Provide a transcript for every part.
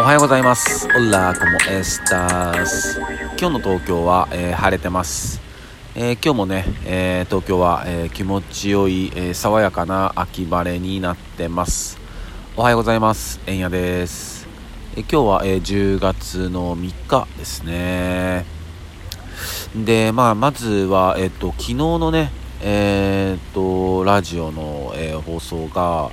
おはようございます。オラコモエスタース今日の東京は、えー、晴れてます、えー、今日もね、えー、東京は、え気持ちよい、え爽やかな秋晴れになってます。おはようございます。えんやです、え今日は、え10月の3日ですね。でまあまずはえっ、と昨日のねえー、っとラジオの、えー、放送が、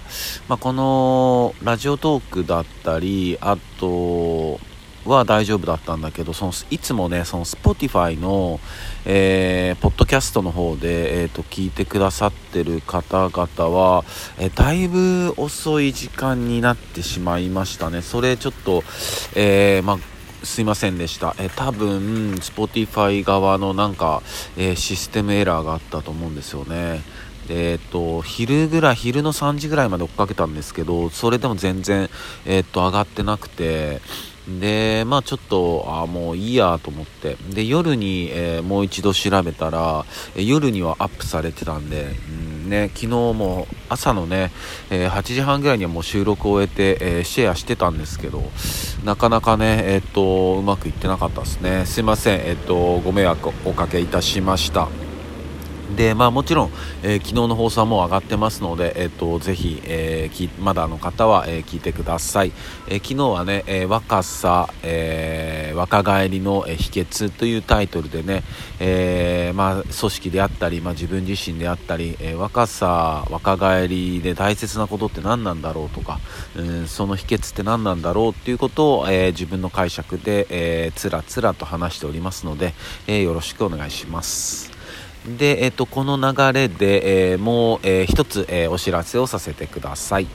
まあ、このラジオトークだったりあとは大丈夫だったんだけどそのいつもねその Spotify の、えー、ポッドキャストの方で、えーと、聞いてくださってる方々は、え、だいぶ遅い時間になってしまいましたね。それちょっと、えー、まあすいませんでした。え多分、Spotify 側のなんか、えシステムエラーがあったと思うんですよね。でえっと、昼ぐらい、昼の3時ぐらいまで追っかけたんですけど、それでも全然、えっと、上がってなくて、で、まあちょっと、あもういいやと思って。で、夜に、えー、もう一度調べたら、夜にはアップされてたんで、うんね、昨日も朝のね、えー、8時半ぐらいにはもう収録を終えて、えー、シェアしてたんですけど、なかなかね、えっと、うまくいってなかったですね。すいません、えっと、ご迷惑おかけいたしました。でまあ、もちろん、えー、昨日の放送はもう上がってますので、えーと、ぜひ、えー、まだの方は、えー、聞いてください、え昨日はね、え若さ、え若返りの、秘訣というタイトルでね、えまあ、組織であったり、まあ、自分自身であったり、え若さ若返りで大切なことって何なんだろうとか、うん、その秘訣って何なんだろうっていうことを、え自分の解釈で、えつらつらと話しておりますので、えよろしくお願いします。で、えっと、この流れで、えー、もう、えー、一つ、えー、お知らせをさせてください。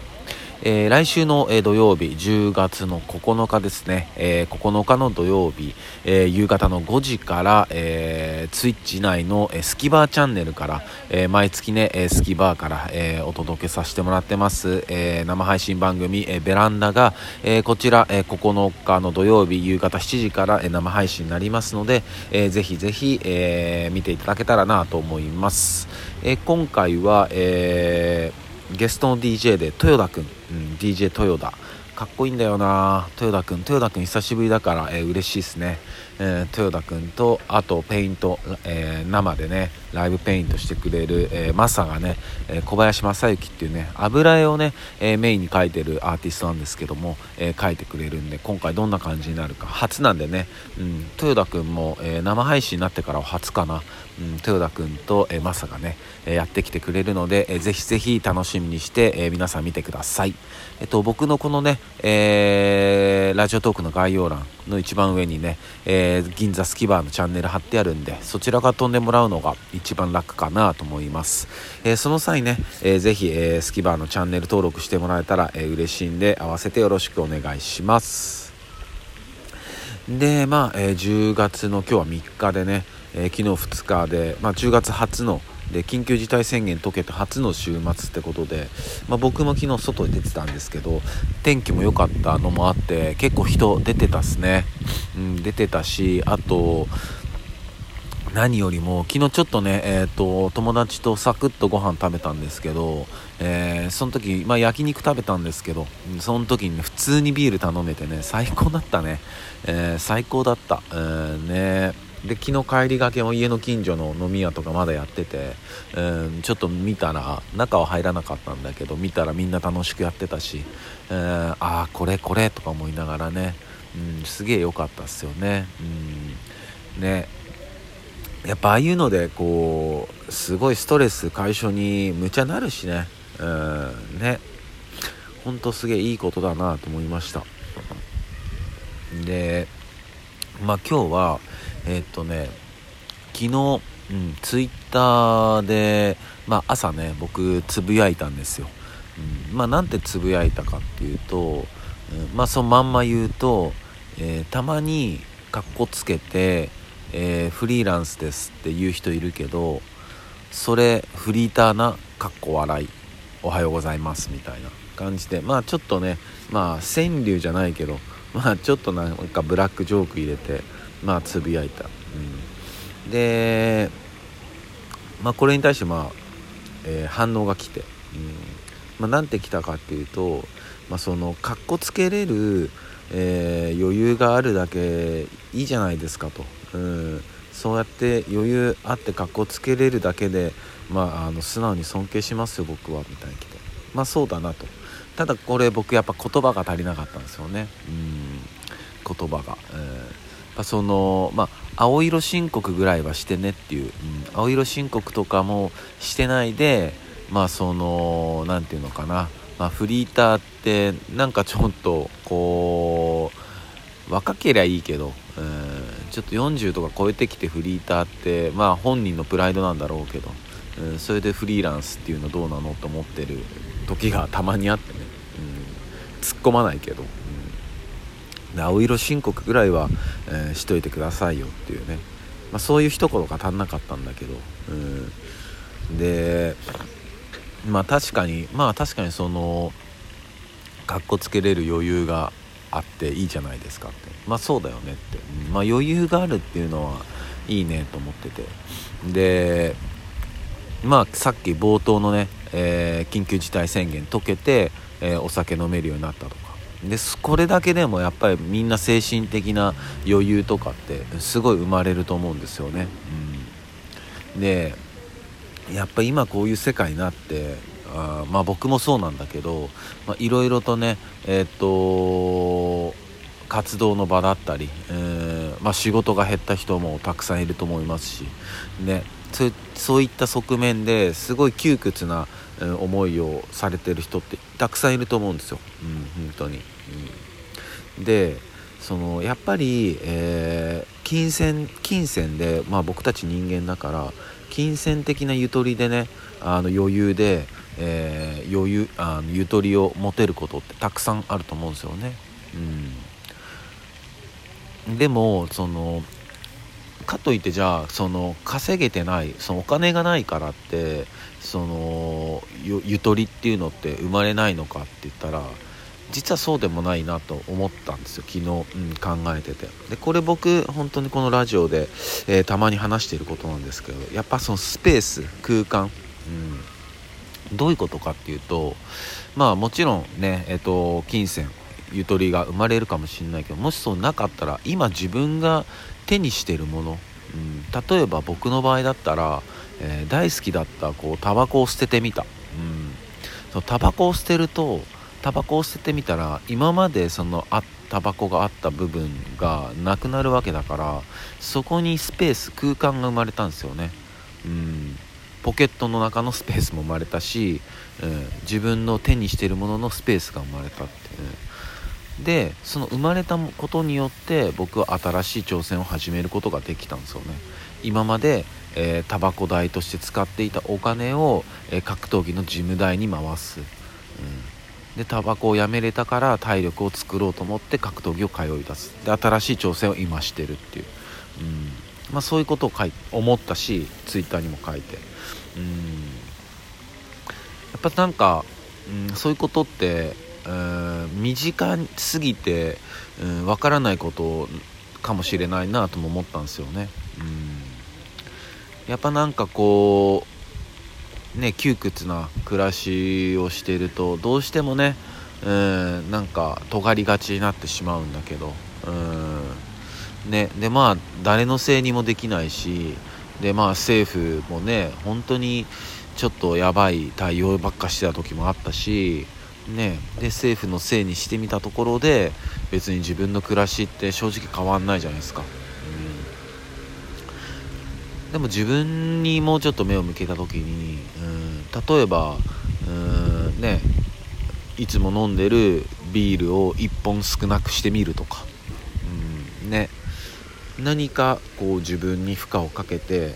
えー、来週の、え、土曜日10月の9日ですね、えー、9日の土曜日、え夕方の5時から、えツイッチ内の、えスキバーチャンネルから、え毎月ね、えスキバーから、えお届けさせてもらってます、え生配信番組、えベランダが、えこちら、え9日の土曜日夕方7時から、え生配信になりますので、えー、ぜひぜひ、え見ていただけたらなと思います、え今回は、えゲストの DJ で豊田くん、うん、DJ 豊田かっこいいんだよな。豊田くん豊田くん久しぶりだから、えー、嬉しいですね、えー、豊田くんとあとペイント、えー、生でねライブペイントしてくれる、えー、マサがね、え小林正幸っていうね油絵をね、えメインに描いてるアーティストなんですけども、え描いてくれるんで今回どんな感じになるか。初なんでね、うん、豊田くんも、え生配信になってからは初かな、うん、豊田くんと、えマサがね、えやってきてくれるので、えー、ぜひぜひ楽しみにして、え皆さん見てください。えっと僕のこのね、えー、ラジオトークの概要欄の一番上にね、えー、銀座スキバーのチャンネル貼ってあるんでそちらから飛んでもらうのが一番楽かなと思います、えー、その際ね、えー、ぜひ、えー、スキバーのチャンネル登録してもらえたら、えー、嬉しいんで合わせてよろしくお願いします。でまあ、えー、10月の今日は3日でね、えー、昨日2日で、まあ、10月初ので緊急事態宣言解けて初の週末ってことで、まあ、僕も昨日外に出てたんですけど天気も良かったのもあって結構人出てたっすね、うん、出てたしあと何よりも昨日ちょっとね、えーと、友達とサクッとご飯食べたんですけど、えー、その時、まあ、焼肉食べたんですけどその時に、ね、普通にビール頼めてね最高だったね、えー、最高だった、えー、ね。で昨日帰りがけも家の近所の飲み屋とかまだやってて、うん、ちょっと見たら中は入らなかったんだけど見たらみんな楽しくやってたし、うん、ああこれこれとか思いながらね、うん、すげえ良かったっすよね,、うん、ねやっぱああいうのでこうすごいストレス解消にむちゃなるしね,、うん、ねほんとすげえいいことだなと思いました。でまあ今日はえー、っとね昨日、うん、ツイッターで、まあ、朝ね僕つぶやいたんですよ、うん、まあなんてつぶやいたかっていうと、うん、まあそのまんま言うと、えー、たまにかっこつけて、えー、フリーランスですって言う人いるけどそれフリーターなかっこ笑いおはようございますみたいな感じでまあちょっとねまあ川柳じゃないけどまあちょっとなんかブラックジョーク入れてまあつぶやいた、うん、で、まあ、これに対してまあ、えー、反応が来て、うん。まあ、なんて来たかっていうと、まあ、そのかっこつけれるえー、余裕があるだけいいじゃないですかと、うん、そうやって余裕あって格好つけれるだけで、まあ、あの素直に尊敬しますよ僕はみたいに来て。まあそうだなと。ただこれ僕やっぱ言葉が足りなかったんですよね。うん。言葉が、えー、ぱそのまあ青色申告ぐらいはしてねっていう、うん、青色申告とかもしてないでまあその何て言うのかな。まあ、フリーターってなんかちょっとこう若けりゃいいけど、えー、ちょっと40とか超えてきてフリーターってまあ本人のプライドなんだろうけど、えー、それでフリーランスっていうのどうなのと思ってる時がたまにあってね、うん、突っ込まないけど、青色申告ぐらいは、えー、しといてくださいよっていうね、まあ、そういう一言が足んなかったんだけど、うん、でまあ確かにまあ確かにそのかっこつけれる余裕があっていいじゃないですかって。まあそうだよねって、まあ余裕があるっていうのはいいねと思ってて。でまあさっき冒頭のね、えー、緊急事態宣言解けて、えー、お酒飲めるようになったと。でこれだけでもやっぱりみんな精神的な余裕とかってすごい生まれると思うんですよね、うん、でやっぱ今こういう世界になってあまあ僕もそうなんだけどいろいろとねえー、っと活動の場だったり、えー、まあ、仕事が減った人もたくさんいると思いますし、ね、そういった側面ですごい窮屈な、思いをされてる人ってたくさんいると思うんですよ、うん、本当に。うん、でそのやっぱり、えー、金銭金銭で、まあ、僕たち人間だから金銭的なゆとりでねあの余裕で、えー、余裕あのゆとりを持てることってたくさんあると思うんですよね。うん、でもそのかといってじゃあその稼げてないそのお金がないからってそのゆとりっていうのって生まれないのかって言ったら実はそうでもないなと思ったんですよ。昨日、うん、考えてて。でこれ僕本当にこのラジオで、えー、たまに話していることなんですけどやっぱそのスペース空間、うん、どういうことかっていうとまあもちろんねえっ、ー、と金銭ゆとりが生まれるかもしれないけどもしそうなかったら今自分が手にしてるもの、うん、例えば僕の場合だったら、えー、大好きだったこうタバコを捨ててみた、うん、そのタバコを捨てるとタバコを捨ててみたら今までそのあタバコがあった部分がなくなるわけだからそこにスペース空間が生まれたんですよね。うん。ポケットの中のスペースも生まれたし、うん、自分の手にしてるもののスペースが生まれたって、ね、でその生まれたことによって僕は新しい挑戦を始めることができたんですよね。今まで、タバコ代として使っていたお金を、えー、格闘技の事務代に回す、うん、でタバコをやめれたから体力を作ろうと思って格闘技を通い出す。で新しい挑戦を今してるっていう、うん。まあ、そういうことを書い思ったしツイッターにも書いて、うん、やっぱなんか、うん、そういうことって、うん、身近すぎてわ、うん、分からないことかもしれないなとも思ったんですよね、うん、やっぱなんかこうね窮屈な暮らしをしているとどうしてもねうんなんか尖りがちになってしまうんだけどうんねでまあ誰のせいにもできないしでまあ政府もね本当にちょっとやばい対応ばっかしてた時もあったしねで政府のせいにしてみたところで別に自分の暮らしって正直変わんないじゃないですか。うんでも自分にもうちょっと目を向けた時にうん例えばうんねいつも飲んでるビールを1本少なくしてみるとか、うんね、何かこう自分に負荷をかけて、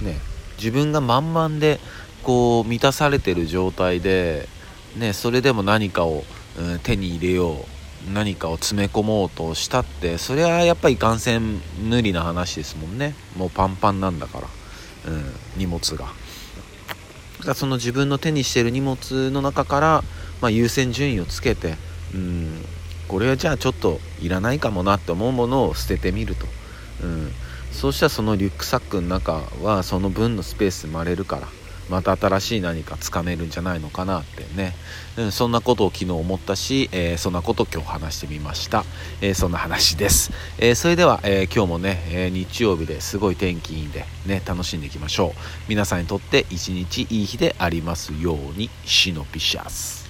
うんね、自分が満々でこう満たされてる状態で、ね、それでも何かを、うん、手に入れよう何かを詰め込もうとしたってそれはやっぱり感染無理な話ですもんね。もうパンパンなんだから、うん、荷物が。がその自分の手にしてる荷物の中から、まあ、優先順位をつけて、うん、これはじゃあちょっといらないかもなって思うものを捨ててみると、うん、そうしたらそのリュックサックの中はその分のスペース生まれるから、また新しい何かつかめるんじゃないのかなってね、うん、そんなことを昨日思ったし、えー、そんなことを今日話してみました、えー、そんな話です、え、それでは、え今日もね、え日曜日ですごい天気いいんでね楽しんでいきましょう。皆さんにとって一日いい日でありますようにシノピシャス。